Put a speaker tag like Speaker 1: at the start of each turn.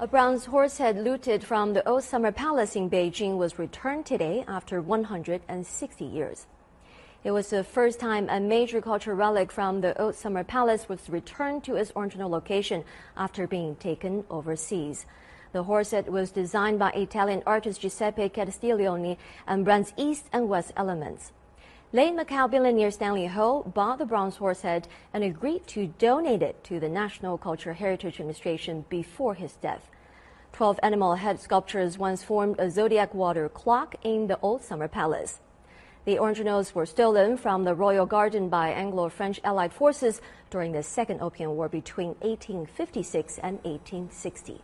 Speaker 1: A bronze horse head looted from the Old Summer Palace in Beijing was returned today after 160 years. It was the first time a major cultural relic from the Old Summer Palace was returned to its original location after being taken overseas. The horse head was designed by Italian artist Giuseppe Castiglione and blends East and West elements. Late Macau billionaire Stanley Ho bought the bronze horse head and agreed to donate it to the National Cultural Heritage Administration before his death. Twelve animal head sculptures once formed a zodiac water clock in the Old Summer Palace. The originals were stolen from the royal garden by Anglo-French Allied forces during the Second Opium War between 1856 and 1860.